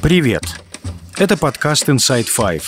Привет! Это подкаст Inside Five.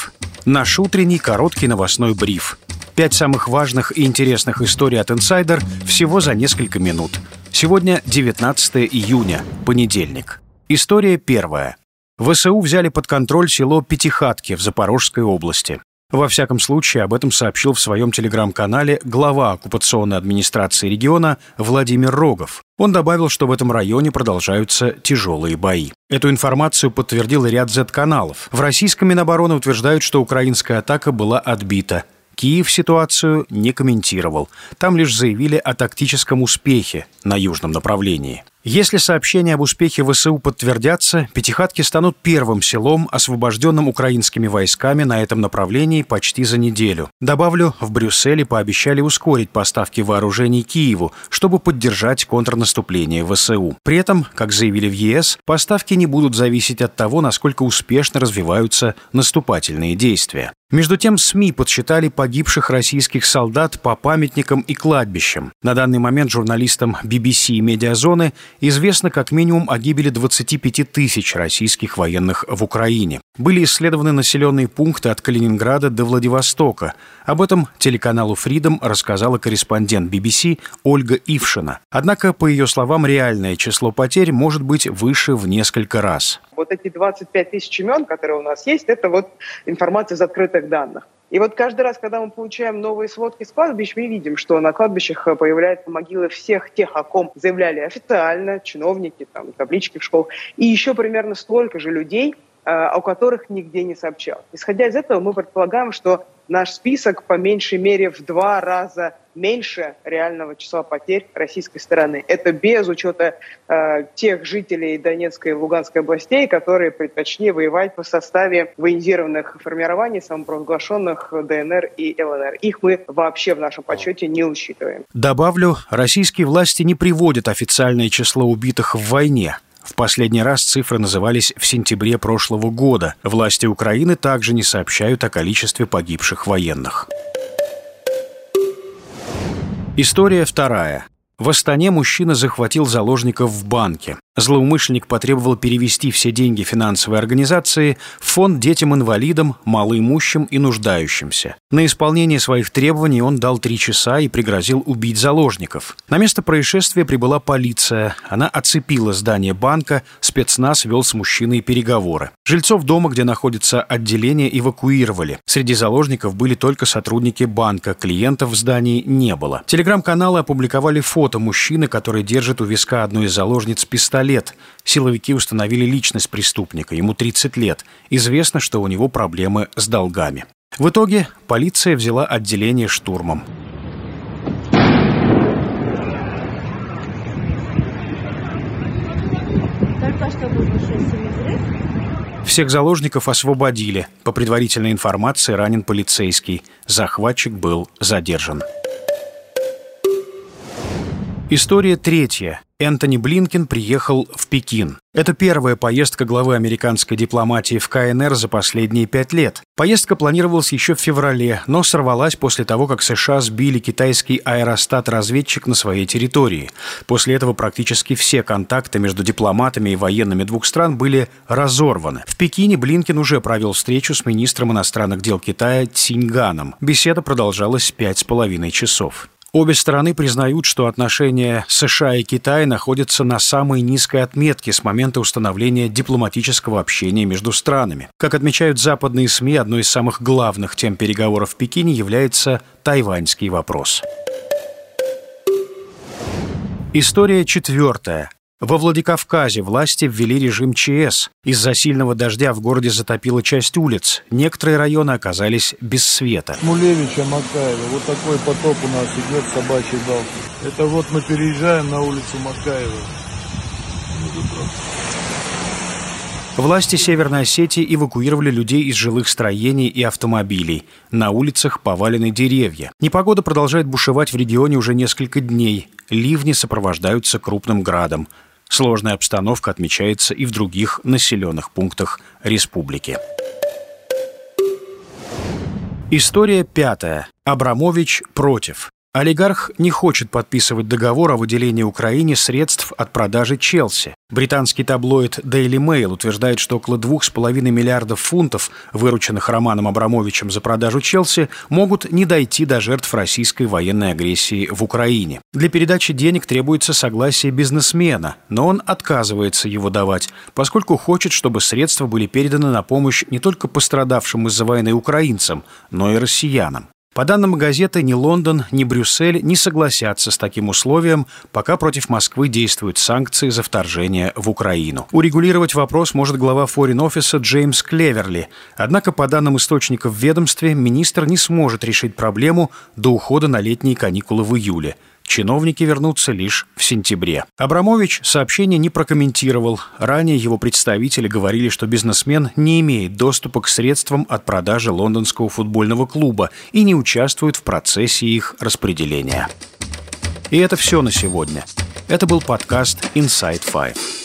Наш утренний короткий новостной бриф. Пять самых важных и интересных историй от Insider всего за несколько минут. Сегодня 19 июня, понедельник. История первая. ВСУ взяли под контроль село Пятихатки в Запорожской области. Во всяком случае, об этом сообщил в своем телеграм-канале глава оккупационной администрации региона Владимир Рогов. Он добавил, что в этом районе продолжаются тяжелые бои. Эту информацию подтвердил ряд Z-каналов. В российском Минобороны утверждают, что украинская атака была отбита. Киев ситуацию не комментировал. Там лишь заявили о тактическом успехе на южном направлении. Если сообщения об успехе ВСУ подтвердятся, Пятихатки станут первым селом, освобожденным украинскими войсками на этом направлении почти за неделю. Добавлю, в Брюсселе пообещали ускорить поставки вооружений Киеву, чтобы поддержать контрнаступление ВСУ. При этом, как заявили в ЕС, поставки не будут зависеть от того, насколько успешно развиваются наступательные действия. Между тем, СМИ подсчитали погибших российских солдат по памятникам и кладбищам. На данный момент журналистам BBC и Медиазоны известно как минимум о гибели 25 тысяч российских военных в Украине. Были исследованы населенные пункты от Калининграда до Владивостока. Об этом телеканалу Freedom рассказала корреспондент BBC Ольга Ившина. Однако, по ее словам, реальное число потерь может быть выше в несколько раз. Вот эти 25 тысяч имен, которые у нас есть, это вот информация из открытых данных. И вот каждый раз, когда мы получаем новые сводки с кладбищ, мы видим, что на кладбищах появляются могилы всех тех, о ком заявляли официально, чиновники, там, таблички в школах, и еще примерно столько же людей, э, о которых нигде не сообщалось. Исходя из этого, мы предполагаем, что наш список по меньшей мере в два раза меньше реального числа потерь российской стороны. Это без учета э, тех жителей Донецкой и Луганской областей, которые предпочли воевать по составе военизированных формирований, самопровозглашенных ДНР и ЛНР. Их мы вообще в нашем подсчете не учитываем. Добавлю, российские власти не приводят официальное число убитых в войне. В последний раз цифры назывались в сентябре прошлого года. Власти Украины также не сообщают о количестве погибших военных. История вторая. В Астане мужчина захватил заложников в банке. Злоумышленник потребовал перевести все деньги финансовой организации в фонд детям-инвалидам, малоимущим и нуждающимся. На исполнение своих требований он дал три часа и пригрозил убить заложников. На место происшествия прибыла полиция. Она оцепила здание банка, спецназ вел с мужчиной переговоры. Жильцов дома, где находится отделение, эвакуировали. Среди заложников были только сотрудники банка, клиентов в здании не было. Телеграм-каналы опубликовали фото мужчины, который держит у виска одной из заложниц пистолет лет. Силовики установили личность преступника, ему 30 лет. Известно, что у него проблемы с долгами. В итоге полиция взяла отделение штурмом. Всех заложников освободили. По предварительной информации ранен полицейский. Захватчик был задержан. История третья. Энтони Блинкен приехал в Пекин. Это первая поездка главы американской дипломатии в КНР за последние пять лет. Поездка планировалась еще в феврале, но сорвалась после того, как США сбили китайский аэростат-разведчик на своей территории. После этого практически все контакты между дипломатами и военными двух стран были разорваны. В Пекине Блинкен уже провел встречу с министром иностранных дел Китая Циньганом. Беседа продолжалась пять с половиной часов. Обе стороны признают, что отношения США и Китая находятся на самой низкой отметке с момента установления дипломатического общения между странами. Как отмечают западные СМИ, одной из самых главных тем переговоров в Пекине является тайваньский вопрос. История четвертая. Во Владикавказе власти ввели режим ЧС. Из-за сильного дождя в городе затопило часть улиц. Некоторые районы оказались без света. Мулевича Макаева. Вот такой потоп у нас идет в собачьей балке. Это вот мы переезжаем на улицу Макаева. Власти Северной Осетии эвакуировали людей из жилых строений и автомобилей. На улицах повалены деревья. Непогода продолжает бушевать в регионе уже несколько дней. Ливни сопровождаются крупным градом. Сложная обстановка отмечается и в других населенных пунктах республики. История пятая. Абрамович против. Олигарх не хочет подписывать договор о выделении Украине средств от продажи Челси. Британский таблоид Daily Mail утверждает, что около 2,5 миллиардов фунтов, вырученных Романом Абрамовичем за продажу Челси, могут не дойти до жертв российской военной агрессии в Украине. Для передачи денег требуется согласие бизнесмена, но он отказывается его давать, поскольку хочет, чтобы средства были переданы на помощь не только пострадавшим из-за войны украинцам, но и россиянам. По данным газеты, ни Лондон, ни Брюссель не согласятся с таким условием, пока против Москвы действуют санкции за вторжение в Украину. Урегулировать вопрос может глава форин-офиса Джеймс Клеверли. Однако, по данным источников в ведомстве, министр не сможет решить проблему до ухода на летние каникулы в июле – чиновники вернутся лишь в сентябре. Абрамович сообщение не прокомментировал. Ранее его представители говорили, что бизнесмен не имеет доступа к средствам от продажи лондонского футбольного клуба и не участвует в процессе их распределения. И это все на сегодня. Это был подкаст Inside Five.